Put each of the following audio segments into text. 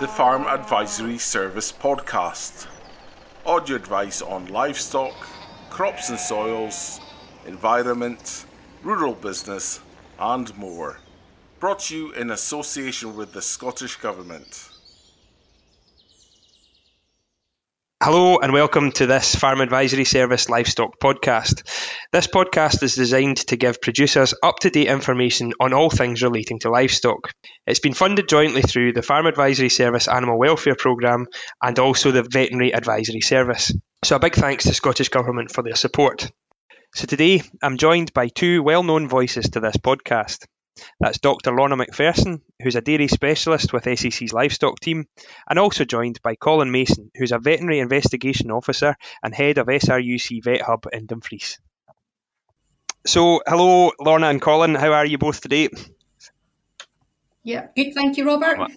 the Farm Advisory Service podcast. Audio advice on livestock, crops and soils, environment, rural business, and more. Brought to you in association with the Scottish Government. Hello and welcome to this Farm Advisory Service Livestock Podcast. This podcast is designed to give producers up to date information on all things relating to livestock. It's been funded jointly through the Farm Advisory Service Animal Welfare Programme and also the Veterinary Advisory Service. So, a big thanks to Scottish Government for their support. So, today I'm joined by two well known voices to this podcast. That's Dr. Lorna MacPherson, who's a dairy specialist with SAC's livestock team, and also joined by Colin Mason, who's a veterinary investigation officer and head of SRUC Vet Hub in Dumfries. So, hello, Lorna and Colin. How are you both today? Yeah, good. Thank you, Robert.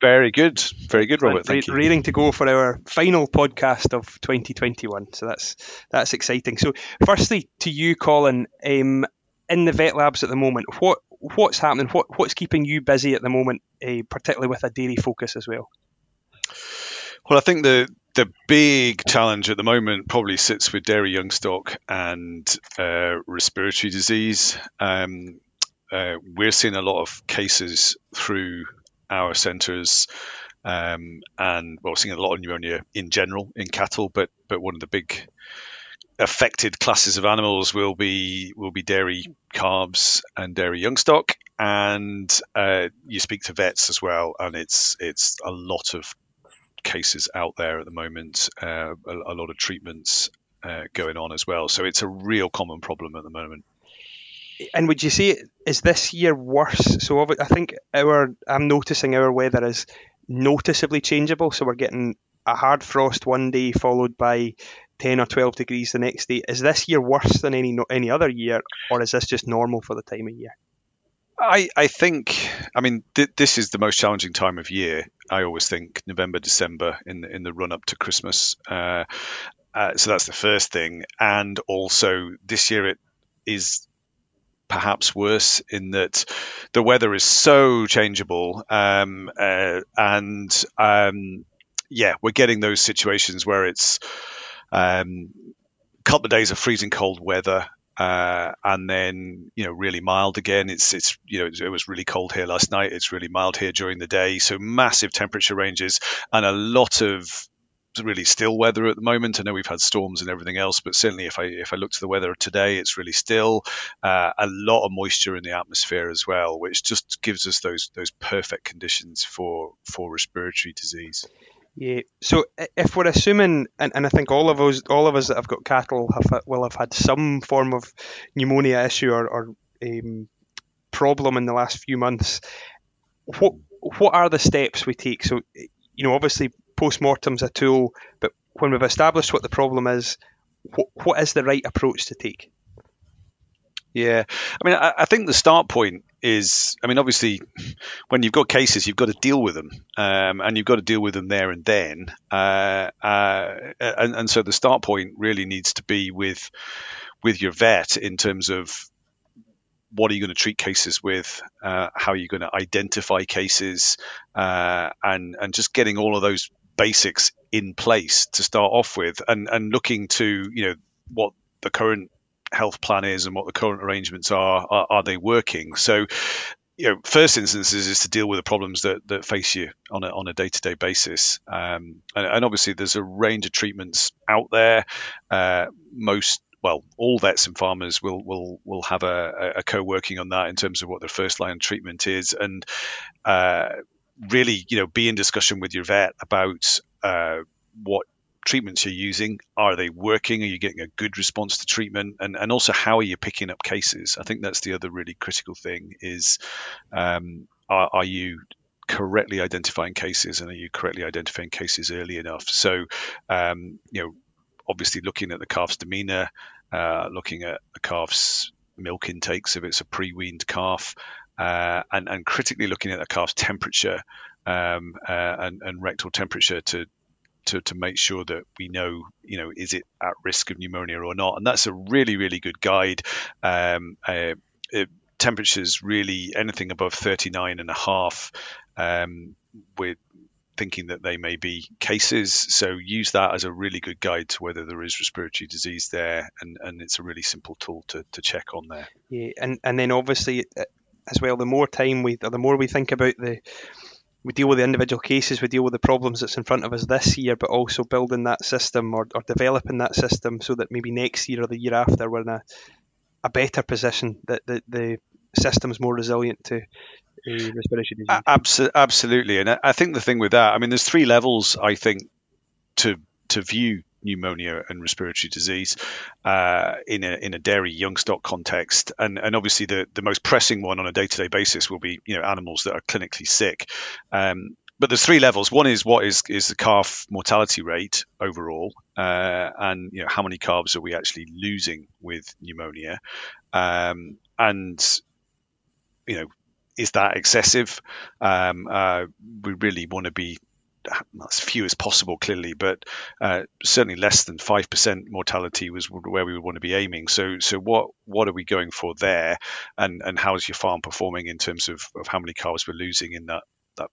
Very good, very good, Robert. Thank Ra- you. Raring to go for our final podcast of 2021. So that's that's exciting. So, firstly, to you, Colin, um, in the vet labs at the moment, what what's happening? What what's keeping you busy at the moment, uh, particularly with a dairy focus as well? Well, I think the the big challenge at the moment probably sits with dairy young stock and uh, respiratory disease. Um, uh, we're seeing a lot of cases through our centres, um, and well, seeing a lot of pneumonia in general in cattle, but but one of the big affected classes of animals will be will be dairy calves and dairy young stock, and uh, you speak to vets as well, and it's it's a lot of cases out there at the moment, uh, a, a, lot of treatments uh, going on as well. So it's a real common problem at the moment. And would you say is this year worse? So I think our I'm noticing our weather is noticeably changeable. So we're getting a hard frost one day followed by 10 or 12 degrees the next day. Is this year worse than any any other year, or is this just normal for the time of year? I, I think, I mean, th- this is the most challenging time of year. I always think November, December in the, in the run up to Christmas. Uh, uh, so that's the first thing. And also, this year it is perhaps worse in that the weather is so changeable. Um, uh, and um, yeah, we're getting those situations where it's um, couple of days of freezing cold weather. Uh, and then you know really mild again. It's it's you know it was really cold here last night. It's really mild here during the day. So massive temperature ranges and a lot of really still weather at the moment. I know we've had storms and everything else, but certainly if I if I look to the weather today, it's really still. Uh, a lot of moisture in the atmosphere as well, which just gives us those those perfect conditions for for respiratory disease. Yeah. So if we're assuming, and, and I think all of us, all of us that have got cattle have will have had some form of pneumonia issue or, or um, problem in the last few months. What what are the steps we take? So you know, obviously post-mortem's a tool, but when we've established what the problem is, what, what is the right approach to take? Yeah, I mean, I, I, think the start point is, I mean, obviously, when you've got cases, you've got to deal with them, um, and you've got to deal with them there and then. Uh, uh, and, and, so the start point really needs to be with with your vet in terms of what are you going to treat cases with, uh, how are you going to identify cases, uh, and and just getting all of those basics in place to start off with, and and looking to you know what the current health plan is and what the current arrangements are, are, are they working? So, you know, first instances is to deal with the problems that, that face you on a, on a day-to-day basis. Um, and, and, obviously there's a range of treatments out there. Uh, most, well, all vets and farmers will, will, will have a, a co-working on that in terms of what their first line treatment is. And, uh, really, you know, be in discussion with your vet about, uh, what treatments you're using. Are they working? Are you getting a good response to treatment? And and also how are you picking up cases? I think that's the other really critical thing is um, are, are you correctly identifying cases and are you correctly identifying cases early enough? So um, you know obviously looking at the calf's demeanor, uh, looking at the calf's milk intakes if it's a pre-weaned calf, uh, and, and critically looking at the calf's temperature um, uh, and, and, rectal temperature to to, to make sure that we know, you know, is it at risk of pneumonia or not? And that's a really, really good guide. Um, uh, it, temperatures really anything above 39 and a half um, with thinking that they may be cases. So use that as a really good guide to whether there is respiratory disease there, and, and it's a really simple tool to, to check on there. Yeah, and, and then obviously uh, as well, the more time we, the more we think about the, we deal with the individual cases, we deal with the problems that's in front of us this year, but also building that system or, or developing that system so that maybe next year or the year after we're in a, a better position, that the, the system's more resilient to respiratory disease. Absolutely, and I think the thing with that, I mean, there's three levels I think to to view pneumonia and respiratory disease uh, in a in a dairy young stock context, and and obviously the the most pressing one on a day to day basis will be you know animals that are clinically sick. Um, but there's three levels. One is what is is the calf mortality rate overall, uh, and you know how many calves are we actually losing with pneumonia, um, and you know is that excessive? Um, uh, we really want to be as few as possible, clearly, but uh, certainly less than five percent mortality was where we would want to be aiming. So, so what what are we going for there, and and how is your farm performing in terms of, of how many calves we're losing in that that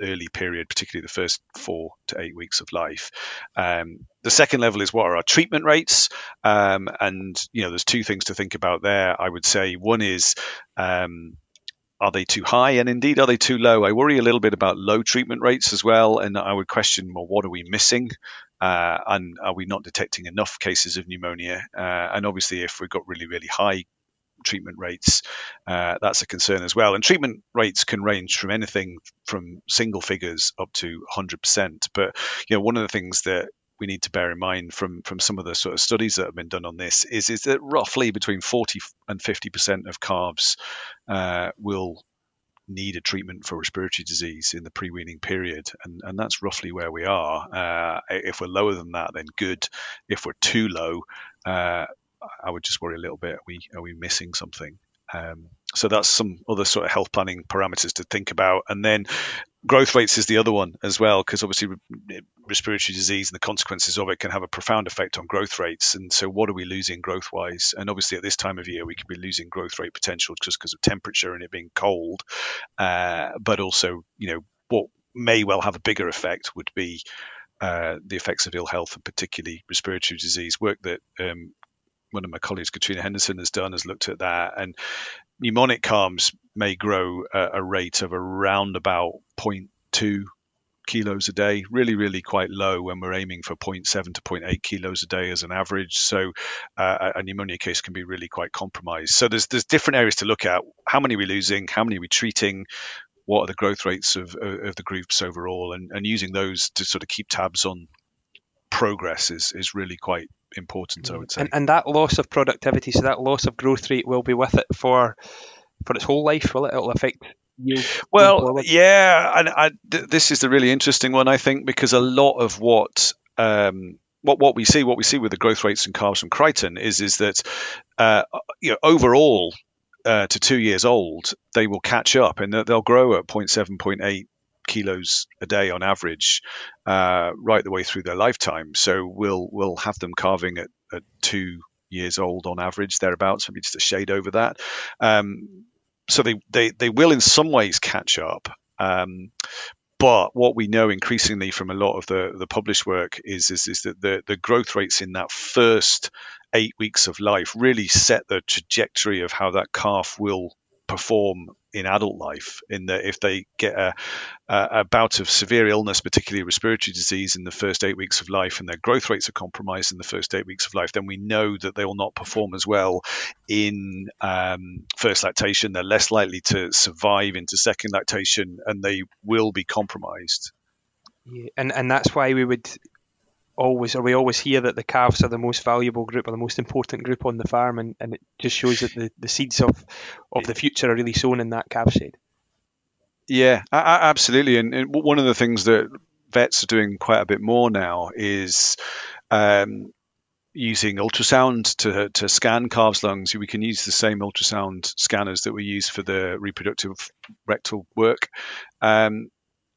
early period, particularly the first four to eight weeks of life. Um, the second level is what are our treatment rates, um, and you know there's two things to think about there. I would say one is um, are they too high and indeed are they too low? I worry a little bit about low treatment rates as well, and I would question well, what are we missing? Uh, and are we not detecting enough cases of pneumonia? Uh, and obviously, if we've got really, really high treatment rates, uh, that's a concern as well. And treatment rates can range from anything from single figures up to 100%. But you know, one of the things that we need to bear in mind from from some of the sort of studies that have been done on this is is that roughly between 40 and 50 percent of calves uh, will need a treatment for respiratory disease in the pre-weaning period, and and that's roughly where we are. Uh, if we're lower than that, then good. If we're too low, uh, I would just worry a little bit. Are we are we missing something? Um, so that's some other sort of health planning parameters to think about. And then growth rates is the other one as well, because obviously respiratory disease and the consequences of it can have a profound effect on growth rates. And so, what are we losing growth wise? And obviously, at this time of year, we could be losing growth rate potential just because of temperature and it being cold. Uh, but also, you know, what may well have a bigger effect would be uh, the effects of ill health and particularly respiratory disease. Work that um, one of my colleagues, Katrina Henderson, has done has looked at that, and pneumonic calves may grow at a rate of around about 0.2 kilos a day, really, really quite low when we're aiming for 0.7 to 0.8 kilos a day as an average. So uh, a pneumonia case can be really quite compromised. So there's there's different areas to look at. How many are we losing? How many are we treating? What are the growth rates of, of the groups overall? And, and using those to sort of keep tabs on progress is, is really quite important, I would say. And, and that loss of productivity, so that loss of growth rate will be with it for for its whole life, will it? It'll affect you. Well, yeah, and I, th- this is the really interesting one, I think, because a lot of what um, what what we see, what we see with the growth rates in calves from Crichton is is that uh, you know overall uh, to two years old, they will catch up and they'll grow at 0.7, 0.8 kilos a day on average, uh, right the way through their lifetime. So we'll we'll have them calving at, at two years old on average, thereabouts, maybe just a shade over that. Um, so they, they they will in some ways catch up. Um, but what we know increasingly from a lot of the, the published work is, is, is that the, the growth rates in that first eight weeks of life really set the trajectory of how that calf will perform in adult life in that if they get a, a, bout of severe illness, particularly respiratory disease in the first eight weeks of life and their growth rates are compromised in the first eight weeks of life, then we know that they will not perform as well in um, first lactation. They're less likely to survive into second lactation and they will be compromised. Yeah, and, and that's why we would always or we always hear that the calves are the most valuable group or the most important group on the farm and, and it just shows that the, the seeds of of the future are really sown in that calf shed yeah absolutely and, and one of the things that vets are doing quite a bit more now is um, using ultrasound to, to scan calves' lungs. We can use the same ultrasound scanners that we use for the reproductive rectal work. Um,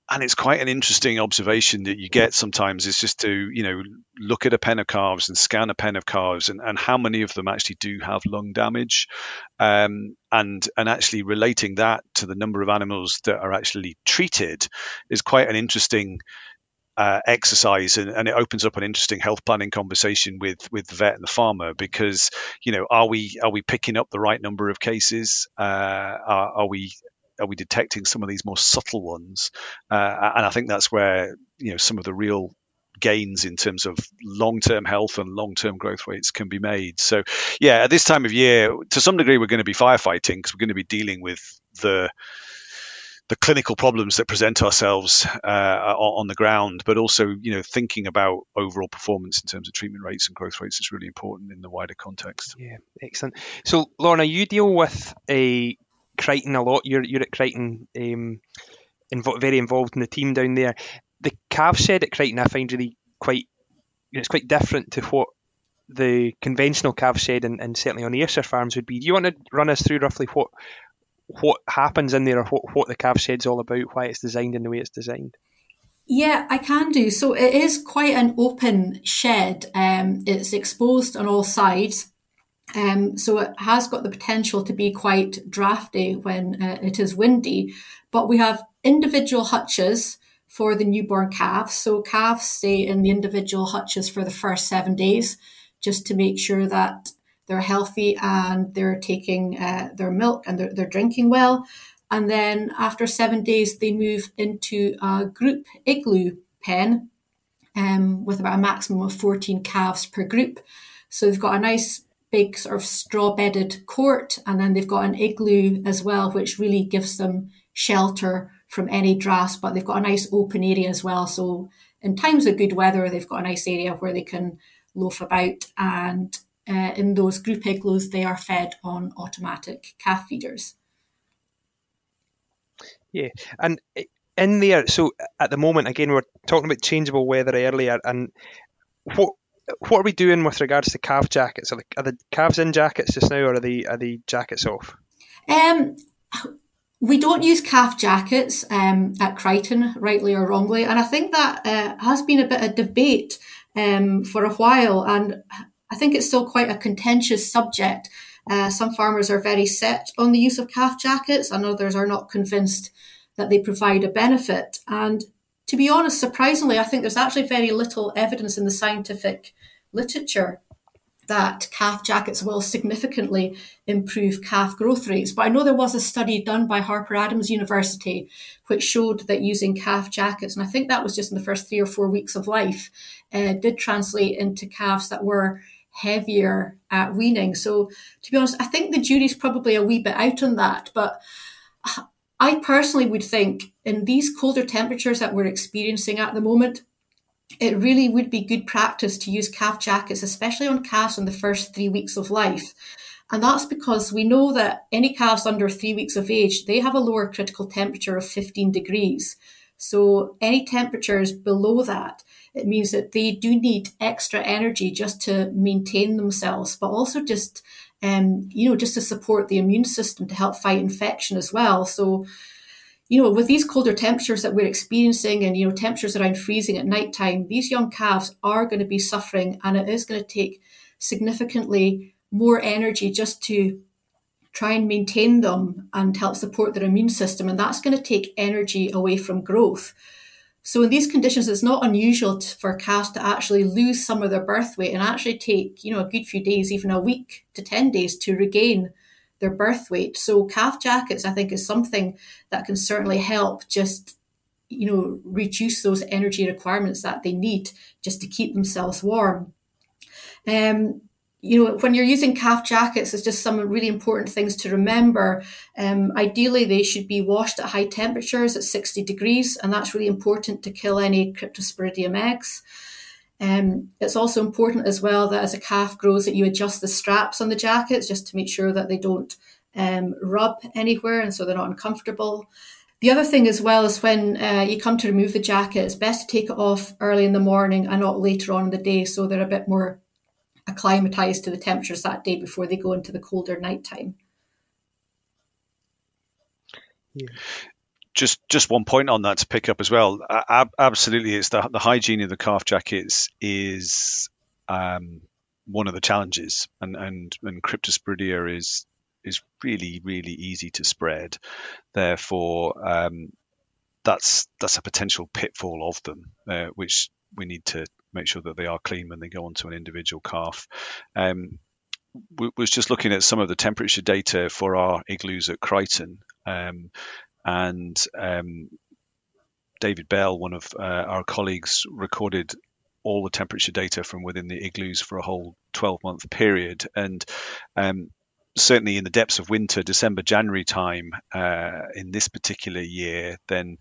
and it's quite an interesting observation that you get sometimes is just to you know look at a pen of calves and scan a pen of calves and, and how many of them actually do have lung damage um, and and actually relating that to the number of animals that are actually treated is quite an interesting uh, exercise and, and, it opens up an interesting health planning conversation with with the vet and the farmer because you know are we are we picking up the right number of cases? Uh, are, are, we are we detecting some of these more subtle ones uh, and I think that's where you know some of the real gains in terms of long-term health and long-term growth rates can be made so yeah at this time of year to some degree we're going to be firefighting because we're going to be dealing with the the clinical problems that present ourselves uh, on the ground, but also you know thinking about overall performance in terms of treatment rates and growth rates is really important in the wider context. Yeah, excellent. So, Lorna, you deal with a Crichton a lot. You're you're at Crichton, um, very involved in the team down there. The calf shed at Crichton, I find really quite it's quite different to what the conventional calf shed and, and certainly on the Ayrshire farms would be. Do you want to run us through roughly what what happens in there or what, what the calf shed's all about, why it's designed in the way it's designed? Yeah, I can do. So it is quite an open shed. Um, it's exposed on all sides. Um, so it has got the potential to be quite drafty when uh, it is windy. But we have individual hutches for the newborn calves. So calves stay in the individual hutches for the first seven days just to make sure that they're healthy and they're taking uh, their milk and they're, they're drinking well. And then after seven days, they move into a group igloo pen um, with about a maximum of 14 calves per group. So they've got a nice big sort of straw bedded court, and then they've got an igloo as well, which really gives them shelter from any drafts. But they've got a nice open area as well. So in times of good weather, they've got a nice area where they can loaf about and uh, in those group igloos, they are fed on automatic calf feeders. Yeah, and in there, so at the moment, again, we are talking about changeable weather earlier, and what what are we doing with regards to calf jackets? Are the, are the calves in jackets just now, or are the are the jackets off? Um, we don't use calf jackets um, at Crichton, rightly or wrongly, and I think that uh, has been a bit of debate um, for a while. And I think it's still quite a contentious subject. Uh, some farmers are very set on the use of calf jackets, and others are not convinced that they provide a benefit. And to be honest, surprisingly, I think there's actually very little evidence in the scientific literature that calf jackets will significantly improve calf growth rates. But I know there was a study done by Harper Adams University which showed that using calf jackets, and I think that was just in the first three or four weeks of life, uh, did translate into calves that were heavier at weaning. So, to be honest, I think the jury's probably a wee bit out on that. But I personally would think in these colder temperatures that we're experiencing at the moment, it really would be good practice to use calf jackets, especially on calves in the first three weeks of life. And that's because we know that any calves under three weeks of age, they have a lower critical temperature of 15 degrees. So any temperatures below that, it means that they do need extra energy just to maintain themselves, but also just, um, you know, just to support the immune system to help fight infection as well. So, you know, with these colder temperatures that we're experiencing and, you know, temperatures around freezing at night time, these young calves are going to be suffering and it is going to take significantly more energy just to try and maintain them and help support their immune system. And that's going to take energy away from growth. So in these conditions, it's not unusual for calves to actually lose some of their birth weight and actually take, you know, a good few days, even a week to 10 days to regain their birth weight. So calf jackets, I think, is something that can certainly help just, you know, reduce those energy requirements that they need just to keep themselves warm. Um, you know, when you're using calf jackets, it's just some really important things to remember. Um, ideally, they should be washed at high temperatures at 60 degrees, and that's really important to kill any cryptosporidium eggs. Um, it's also important as well that as a calf grows, that you adjust the straps on the jackets just to make sure that they don't um, rub anywhere, and so they're not uncomfortable. The other thing as well is when uh, you come to remove the jacket, it's best to take it off early in the morning and not later on in the day, so they're a bit more acclimatized to the temperatures that day before they go into the colder nighttime. Yeah. Just just one point on that to pick up as well. Ab- absolutely, it's the the hygiene of the calf jackets is um, one of the challenges, and and and cryptosporidia is is really really easy to spread. Therefore, um, that's that's a potential pitfall of them, uh, which we need to make sure that they are clean when they go onto an individual calf. Um, we was just looking at some of the temperature data for our igloos at Crichton, um, and um, David Bell, one of uh, our colleagues, recorded all the temperature data from within the igloos for a whole 12 month period. And um, certainly in the depths of winter, December, January time uh, in this particular year, then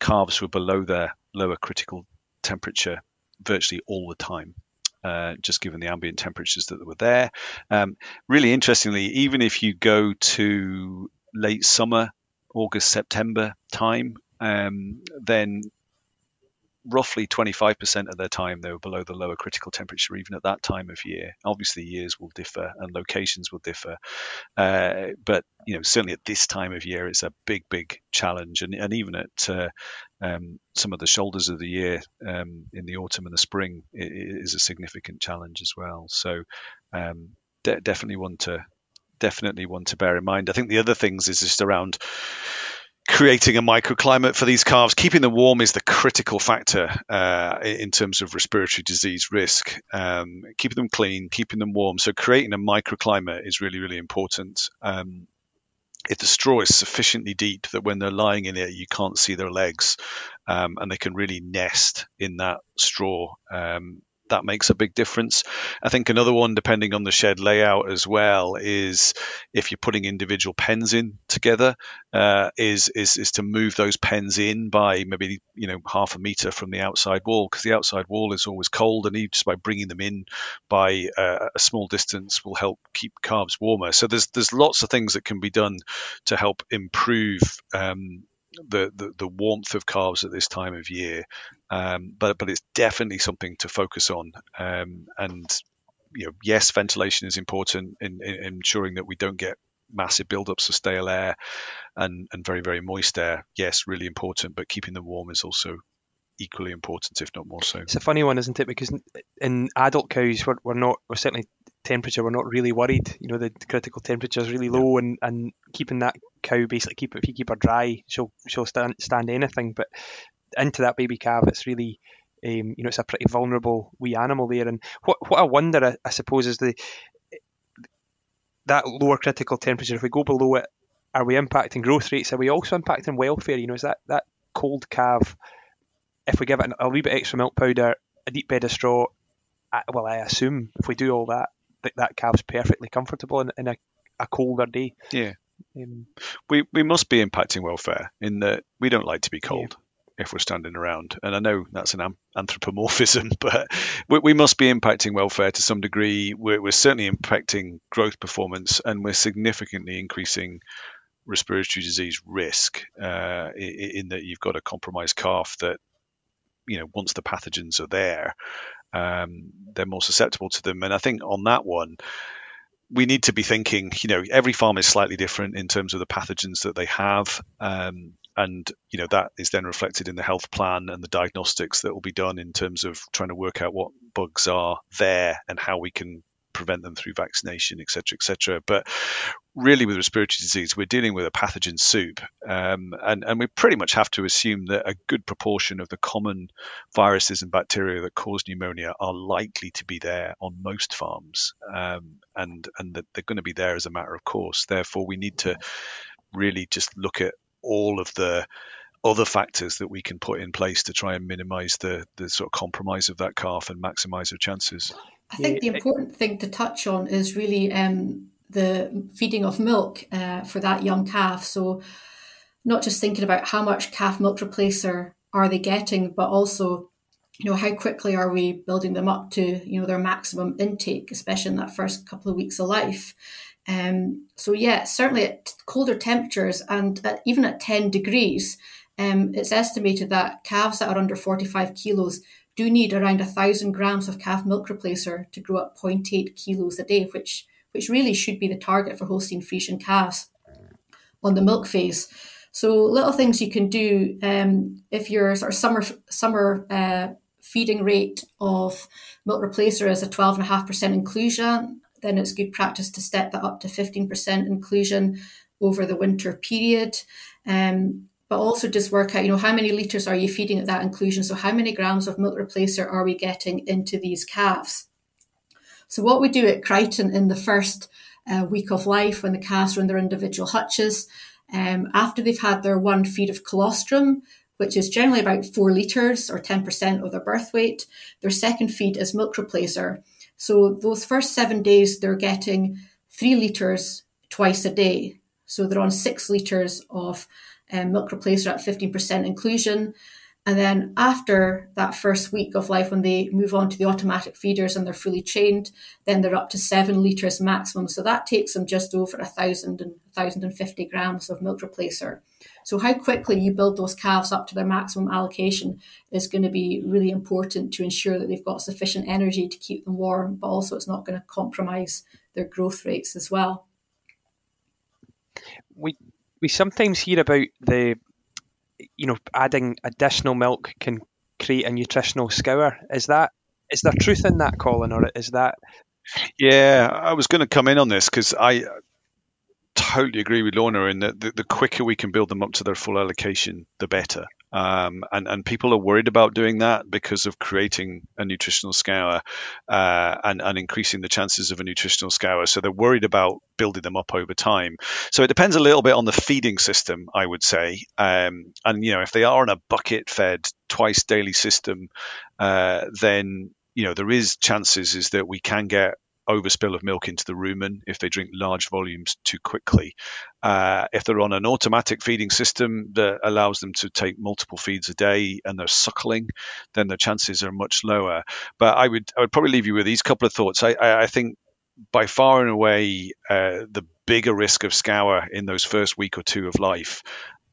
calves were below their lower critical temperature virtually all the time. Uh, just given the ambient temperatures that were there. Um, really interestingly, even if you go to late summer, August, September time, um, then roughly 25% of their time they were below the lower critical temperature even at that time of year. Obviously years will differ and locations will differ. Uh, but you know certainly at this time of year it's a big big challenge. And, and even at uh, um, some of the shoulders of the year um, in the autumn and the spring it, it is a significant challenge as well. So um, de- definitely one to definitely one to bear in mind i think the other things is just around creating a microclimate for these calves. Keeping them warm is the critical factor uh, in terms of respiratory disease risk. Um, keeping them clean, keeping them warm. So creating a microclimate is really, really important. Um, if the straw is sufficiently deep that when they're lying in it, you can't see their legs, um, and they can really nest in that straw, um, that makes a big difference. I think another one, depending on the shed layout as well, is if you're putting individual pens in together, uh, is is is to move those pens in by maybe you know half a meter from the outside wall because the outside wall is always cold, and just by bringing them in by uh, a small distance will help keep calves warmer. So there's there's lots of things that can be done to help improve. Um, the, the, the warmth of calves at this time of year, um, but but it's definitely something to focus on. Um, and you know, yes, ventilation is important in, in, ensuring that we don't get massive buildups of stale air and and very very moist air. Yes, really important, but keeping them warm is also equally important, if not more so. It's a funny one, isn't it? Because in adult cows, we're, we're not, we're certainly temperature, we're not really worried. You know, the critical temperature is really low, and, and keeping that cow basically keep if you keep her dry, she'll she'll stand stand anything. But into that baby calf, it's really um, you know, it's a pretty vulnerable wee animal there. And what what I wonder, I, I suppose, is the that lower critical temperature. If we go below it, are we impacting growth rates? Are we also impacting welfare? You know, is that that cold calf? If we give it a wee bit extra milk powder, a deep bed of straw, well, I assume if we do all that, that that calf's perfectly comfortable in, in a, a colder day. Yeah. Um, we we must be impacting welfare in that we don't like to be cold. Yeah if we're standing around. And I know that's an anthropomorphism, but we, we must be impacting welfare to some degree. We're, we're, certainly impacting growth performance, and we're significantly increasing respiratory disease risk uh, in, in, that you've got a compromised calf that, you know, once the pathogens are there, um, they're more susceptible to them. And I think on that one, we need to be thinking, you know, every farm is slightly different in terms of the pathogens that they have. Um, and you know that is then reflected in the health plan and the diagnostics that will be done in terms of trying to work out what bugs are there and how we can prevent them through vaccination, etc., etc. But really, with respiratory disease, we're dealing with a pathogen soup, um, and and we pretty much have to assume that a good proportion of the common viruses and bacteria that cause pneumonia are likely to be there on most farms, um, and and that they're going to be there as a matter of course. Therefore, we need to really just look at all of the other factors that we can put in place to try and minimize the the sort of compromise of that calf and maximize their chances. I think the important thing to touch on is really um, the feeding of milk uh, for that young calf. So, not just thinking about how much calf milk replacer are they getting, but also, you know, how quickly are we building them up to, you know, their maximum intake, especially in that first couple of weeks of life. Um, so, yeah, certainly at colder temperatures and at, even at 10 degrees, um, it's estimated that calves that are under 45 kilos do need around a thousand grams of calf milk replacer to grow up 0.8 kilos a day, which which really should be the target for Holstein Friesian calves on the milk phase. So little things you can do um, if your sort of summer summer uh, feeding rate of milk replacer is a 12.5% inclusion, then it's good practice to step that up to 15% inclusion over the winter period. Um, but also just work out, you know, how many litres are you feeding at that inclusion? So how many grams of milk replacer are we getting into these calves? So what we do at Crichton in the first uh, week of life when the calves are in their individual hutches um, after they've had their one feed of colostrum, which is generally about four litres or 10% of their birth weight, their second feed is milk replacer. So those first seven days, they're getting three litres twice a day. So they're on six litres of um, milk replacer at 15% inclusion. And then after that first week of life, when they move on to the automatic feeders and they're fully trained, then they're up to seven litres maximum. So that takes them just over a thousand and thousand and fifty grams of milk replacer. So how quickly you build those calves up to their maximum allocation is going to be really important to ensure that they've got sufficient energy to keep them warm, but also it's not going to compromise their growth rates as well. We we sometimes hear about the you know, adding additional milk can create a nutritional scour. Is that is there truth in that, Colin, or is that? Yeah, I was going to come in on this because I totally agree with Lorna in that the, the, quicker we can build them up to their full allocation, the better. Um, and, and people are worried about doing that because of creating a nutritional scour uh, and, and increasing the chances of a nutritional scour. So they're worried about building them up over time. So it depends a little bit on the feeding system, I would say. Um, and, you know, if they are on a bucket fed twice daily system, uh, then you know there is chances is that we can get overspill of milk into the rumen if they drink large volumes too quickly. Uh, if they're on an automatic feeding system that allows them to take multiple feeds a day and they're suckling, then the chances are much lower. But I would I would probably leave you with these couple of thoughts. I, I, I think by far and away uh, the bigger risk of scour in those first week or two of life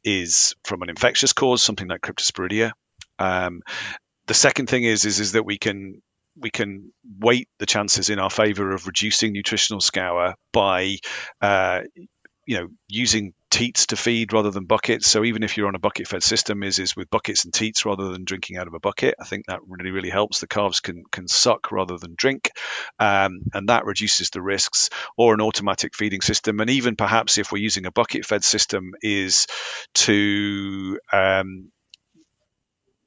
is from an infectious cause, something like cryptosporidia. Um, the second thing is, is is that we can we can weight the chances in our favor of reducing nutritional scour by uh, you know using teats to feed rather than buckets. So even if you're on a bucket fed system is is with buckets and teats rather than drinking out of a bucket i think that really really helps. The calves can can suck rather than drink um, and that reduces the risks. Or an automatic feeding system and even perhaps if we're using a bucket fed system is to um,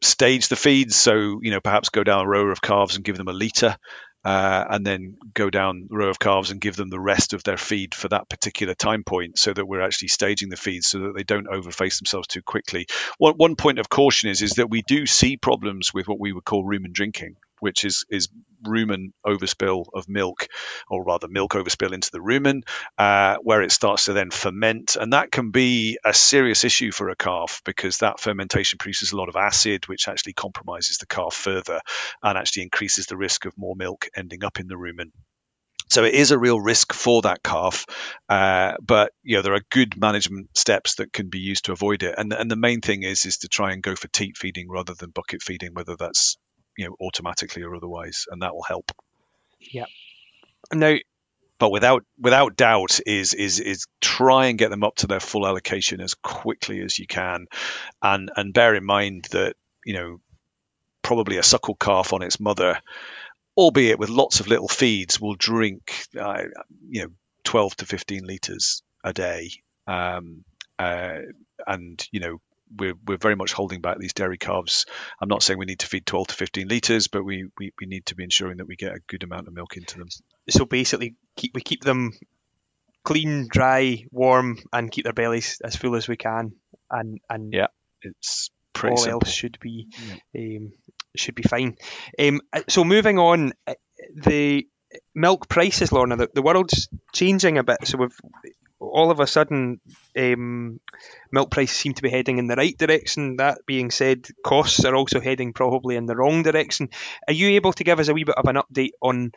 stage the feeds. So, you know, perhaps go down a row of calves and give them a litre. Uh, and then go down the row of calves and give them the rest of their feed for that particular time point so that we're actually staging the feeds so that they don't overface themselves too quickly. One, one point of caution is, is that we do see problems with what we would call rumen drinking which is is rumen overspill of milk, or rather milk overspill into the rumen, uh, where it starts to then ferment, and that can be a serious issue for a calf because that fermentation produces a lot of acid, which actually compromises the calf further and actually increases the risk of more milk ending up in the rumen. So it is a real risk for that calf, uh, but you know there are good management steps that can be used to avoid it. And and the main thing is is to try and go for teat feeding rather than bucket feeding, whether that's you know automatically or otherwise, and that will help. Yeah. Now, but without without doubt is is is try and get them up to their full allocation as quickly as you can, and and bear in mind that you know probably a suckle calf on its mother, albeit with lots of little feeds, will drink uh, you know 12 to 15 liters a day. Um, uh, and you know we're, we're very much holding back these dairy calves. I'm not saying we need to feed 12 to 15 litres, but we, we, we need to be ensuring that we get a good amount of milk into them. So basically, keep, we keep them clean, dry, warm, and keep their bellies as full as we can. And and yeah, it's pretty all simple. else should be yeah. um, should be fine. Um, so moving on, uh, the milk prices, Lorna, the, the world's changing a bit. So we've all of a sudden, um, milk prices seem to be heading in the right direction. That being said, costs are also heading probably in the wrong direction. Are you able to give us a wee bit of an update on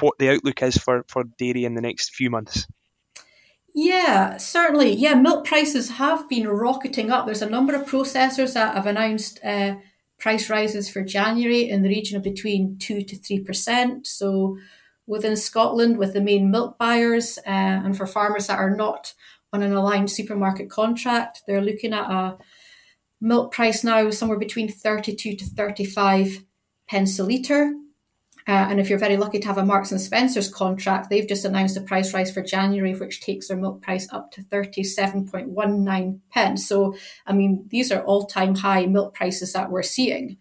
what the outlook is for, for dairy in the next few months? Yeah, certainly. Yeah, milk prices have been rocketing up. There's a number of processors that have announced uh, price rises for January in the region of between 2 to 3%. So within Scotland with the main milk buyers uh, and for farmers that are not on an aligned supermarket contract. They're looking at a milk price now somewhere between 32 to 35 pence a litre. Uh, and if you're very lucky to have a Marks and Spencer's contract, they've just announced a price rise for January, which takes their milk price up to 37.19 pence. So, I mean, these are all time high milk prices that we're seeing.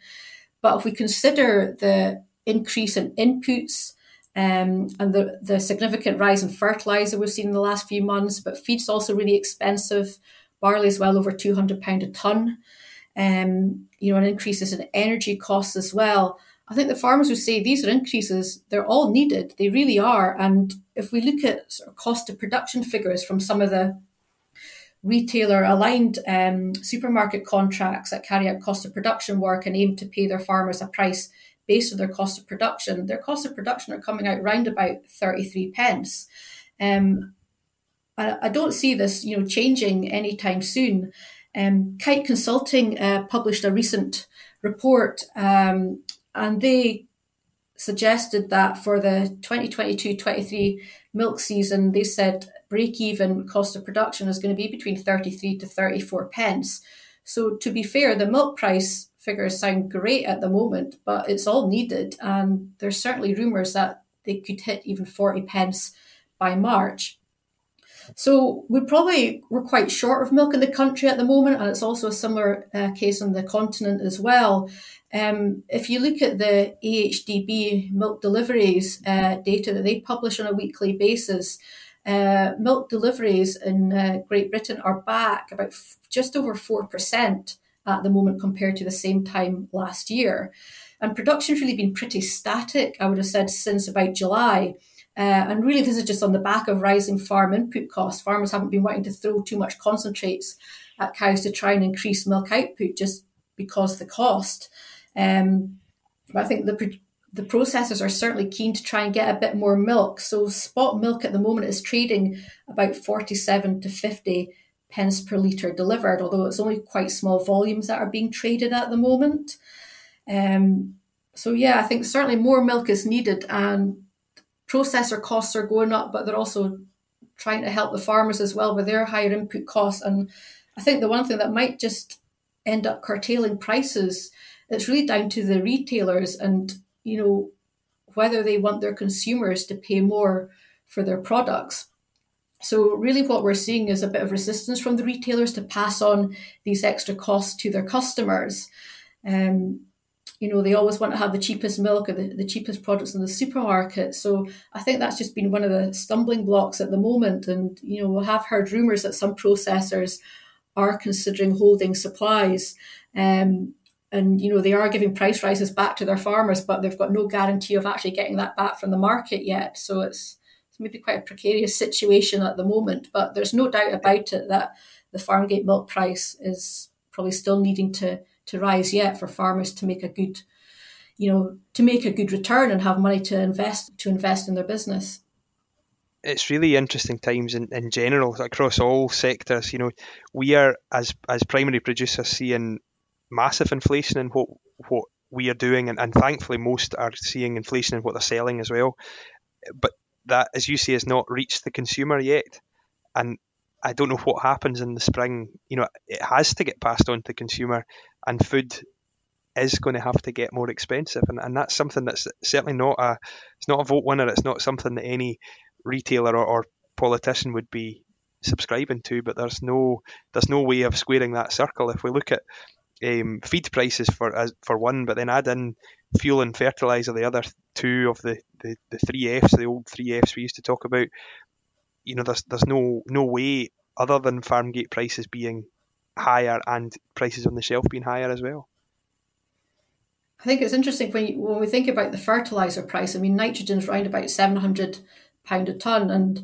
But if we consider the increase in inputs um, and the, the significant rise in fertilizer we've seen in the last few months, but feed's also really expensive. Barley is well over £200 a tonne. Um, you know, and increases in energy costs as well. I think the farmers would say these are increases, they're all needed, they really are. And if we look at sort of cost of production figures from some of the retailer aligned um, supermarket contracts that carry out cost of production work and aim to pay their farmers a price based on their cost of production, their cost of production are coming out round about 33 pence. Um, I, I, don't see this, you know, changing anytime soon. Um, Kite Consulting uh, published a recent report um, and they suggested that for the 2022-23 milk season, they said break-even cost of production is going to be between 33 to 34 pence. So to be fair, the milk price figures sound great at the moment, but it's all needed, and there's certainly rumours that they could hit even 40 pence by March. So we probably we're quite short of milk in the country at the moment, and it's also a similar uh, case on the continent as well. Um, if you look at the AHDB milk deliveries uh, data that they publish on a weekly basis, uh, milk deliveries in uh, Great Britain are back about f- just over 4% at the moment compared to the same time last year. And production's really been pretty static, I would have said, since about July. Uh, and really, this is just on the back of rising farm input costs. Farmers haven't been wanting to throw too much concentrates at cows to try and increase milk output just because the cost. Um, but I think the the processors are certainly keen to try and get a bit more milk. So spot milk at the moment is trading about 47 to 50 pence per litre delivered, although it's only quite small volumes that are being traded at the moment. Um, so yeah, I think certainly more milk is needed and processor costs are going up, but they're also trying to help the farmers as well with their higher input costs. And I think the one thing that might just end up curtailing prices it's really down to the retailers and, you know, whether they want their consumers to pay more for their products. So, really, what we're seeing is a bit of resistance from the retailers to pass on these extra costs to their customers. Um, you know, they always want to have the cheapest milk or the, the cheapest products in the supermarket. So, I think that's just been one of the stumbling blocks at the moment. And, you know, we have heard rumours that some processors are considering holding supplies. Um, and you know they are giving price rises back to their farmers, but they've got no guarantee of actually getting that back from the market yet. So it's it's maybe quite a precarious situation at the moment. But there's no doubt about it that the farm gate milk price is probably still needing to to rise yet for farmers to make a good you know to make a good return and have money to invest to invest in their business it's really interesting times in, in general across all sectors. You know, we are as as primary producers seeing massive inflation in what what we are doing, and, and thankfully most are seeing inflation in what they're selling as well. But that, as you say, has not reached the consumer yet, and I don't know what happens in the spring. You know, it has to get passed on to the consumer, and food is going to have to get more expensive, and, and that's something that's certainly not a it's not a vote winner. It's not something that any retailer or, or politician would be subscribing to. But there's no there's no way of squaring that circle. If we look at um, feed prices for for one, but then add in fuel and fertilizer, the other two of the, the, the three Fs, the old three Fs we used to talk about. You know, there's there's no no way other than farm gate prices being higher and prices on the shelf being higher as well. I think it's interesting when you, when we think about the fertilizer price. I mean, nitrogen's around about seven hundred pound a ton, and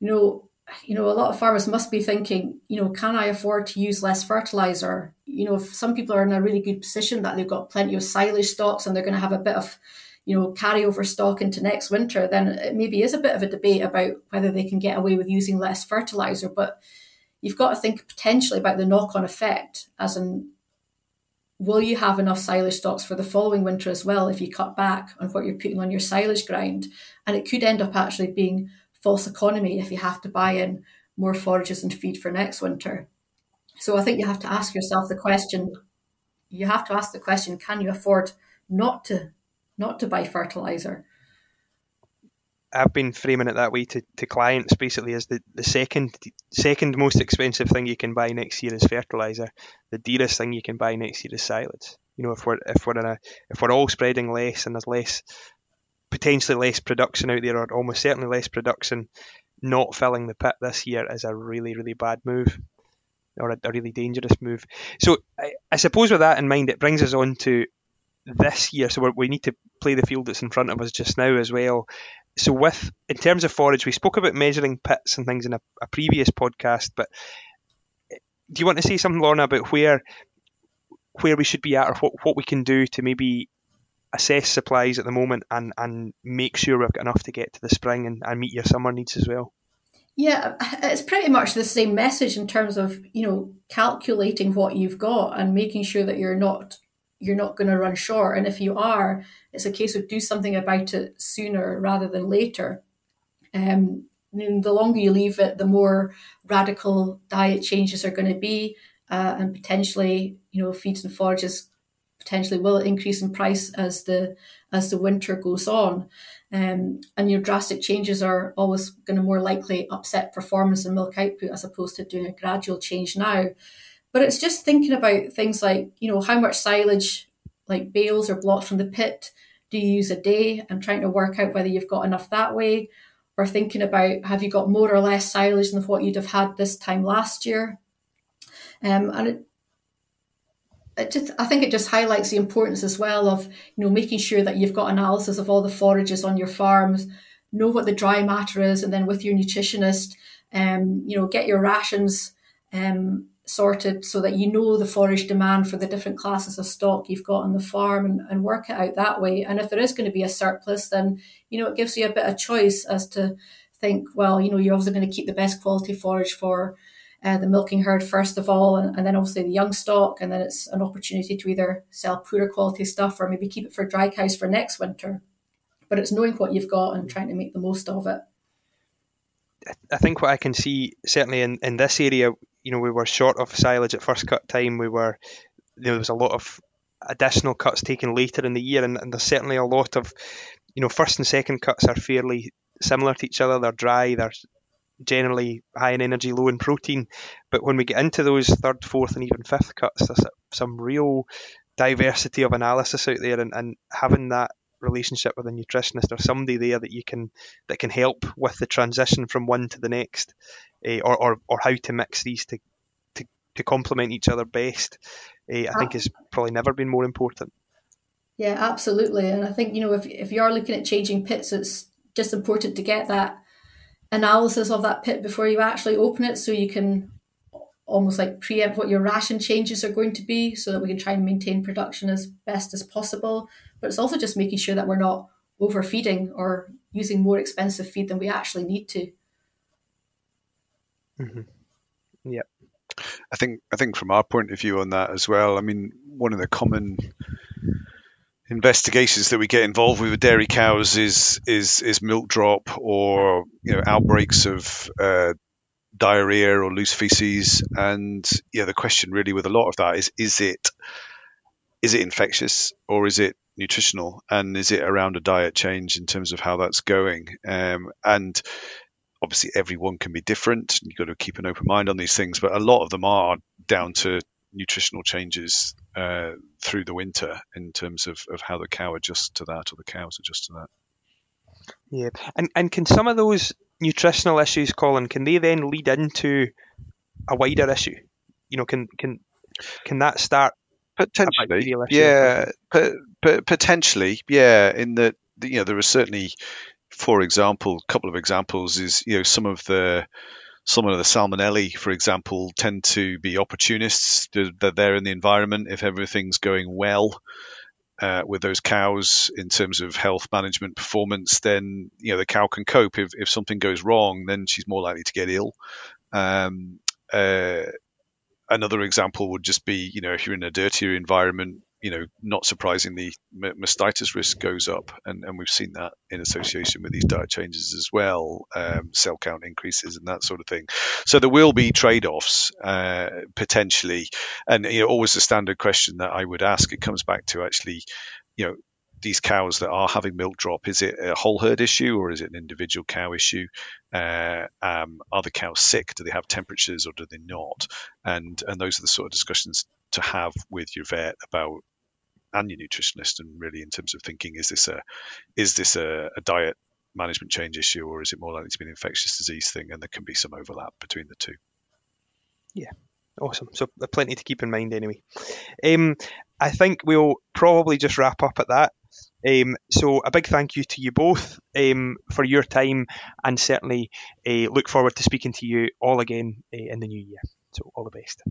you know you know, a lot of farmers must be thinking, you know, can I afford to use less fertilizer? You know, if some people are in a really good position that they've got plenty of silage stocks and they're going to have a bit of, you know, carryover stock into next winter, then it maybe is a bit of a debate about whether they can get away with using less fertilizer. But you've got to think potentially about the knock on effect, as in, will you have enough silage stocks for the following winter as well if you cut back on what you're putting on your silage ground? And it could end up actually being false economy if you have to buy in more forages and feed for next winter. So I think you have to ask yourself the question. You have to ask the question: Can you afford not to not to buy fertilizer? I've been framing it that way to, to clients basically as the, the second second most expensive thing you can buy next year is fertilizer. The dearest thing you can buy next year is silage. You know, if we're if we're in a if we're all spreading less and there's less potentially less production out there or almost certainly less production, not filling the pit this year is a really, really bad move or a, a really dangerous move. So I, I, suppose with that in mind, it brings us on to this year. So we need to play the field that's in front of us just now as well. So with in terms of forage, we spoke about measuring pits and things in a, a previous podcast, but eh, do you want to say something, Lorna, about where where we should be at or what, what we can do to maybe assess supplies at the moment and, and make sure we've got enough to get to the spring and, and meet your summer needs as well? Yeah, it's pretty much the same message in terms of you know calculating what you've got and making sure that you're not you're not going to run short. And if you are, it's a case of do something about it sooner rather than later. Um, the longer you leave it, the more radical diet changes are going to be, uh, and potentially, you know, feeds and forages potentially will it increase in price as the as the winter goes on. Um, and your drastic changes are always going to more likely upset performance and milk output as opposed to doing a gradual change now. But it's just thinking about things like, you know, how much silage, like bales or blocks from the pit, do you use a day and trying to work out whether you've got enough that way, or thinking about have you got more or less silage than what you'd have had this time last year. Um, and it, it just I think it just highlights the importance as well of you know making sure that you've got analysis of all the forages on your farms, know what the dry matter is, and then with your nutritionist, um, you know, get your rations um, sorted so that you know the forage demand for the different classes of stock you've got on the farm and, and work it out that way. And if there is going to be a surplus, then you know it gives you a bit of choice as to think, well, you know, you're obviously going to keep the best quality forage for uh, the milking herd first of all, and, and, then obviously the young stock, and then it's an opportunity to either sell poorer quality stuff or maybe keep it for dry cows for next winter. But it's knowing what you've got and trying to make the most of it. I think what I can see certainly in, in this area, you know, we were short of silage at first cut time. We were there was a lot of additional cuts taken later in the year, and, and there's certainly a lot of, you know, first and second cuts are fairly similar to each other. They're dry. They're generally high in energy, low in protein. But when we get into those third, fourth, and even fifth cuts, there's some real diversity of analysis out there, and, and having that relationship with a nutritionist or somebody there that you can that can help with the transition from one to the next, uh, or, or or how to mix these to to, to complement each other best, uh, I think has probably never been more important. Yeah, absolutely, and I think you know if if you are looking at changing pits, it's just important to get that analysis of that pit before you actually open it so you can almost like preempt what your ration changes are going to be so that we can try and maintain production as best as possible. But it's also just making sure that we're not overfeeding or using more expensive feed than we actually need to. Mm-hmm. Yeah. I think I think from our point of view on that as well, I mean, one of the common investigations that we get involved with with dairy cows is is is milk drop or you know outbreaks of uh, diarrhea or loose feces. And yeah the question really with a lot of that is is it is it infectious or is it nutritional? And is it around a diet change in terms of how that's going? Um, and obviously everyone can be different. You've got to keep an open mind on these things but a lot of them are down to nutritional changes uh, through the winter in terms of, of how the cow adjusts to that or the cows adjust to that. Yeah, and and can some of those nutritional issues, Colin, can they then lead into a wider issue? You know, can can can that start potentially? Yeah, but potentially, yeah. In that, you know, there are certainly, for example, a couple of examples is you know some of the some of the salmonellae, for example, tend to be opportunists. They're there in the environment if everything's going well. Uh, with those cows in terms of health management performance, then you know the cow can cope. If, if something goes wrong, then she's more likely to get ill. Um, uh, another example would just be, you know, if you're in a dirtier environment, you know, not surprisingly, mastitis risk goes up, and, and we've seen that in association with these diet changes as well, um, cell count increases and that sort of thing. So there will be trade-offs uh, potentially, and you know, always the standard question that I would ask. It comes back to actually, you know, these cows that are having milk drop, is it a whole herd issue or is it an individual cow issue? Uh, um, are the cows sick? Do they have temperatures or do they not? And and those are the sort of discussions to have with your vet about and your nutritionist, and really in terms of thinking, is this a is this a, a diet management change issue or is it more likely to be an infectious disease thing? And there can be some overlap between the two. Yeah, Awesome. So plenty to keep in mind anyway. Um, I think we'll probably just wrap up at that. Um, so a big thank you to you both um, for your time, and certainly uh, look forward to speaking to you all again uh, in the new year. So all the best.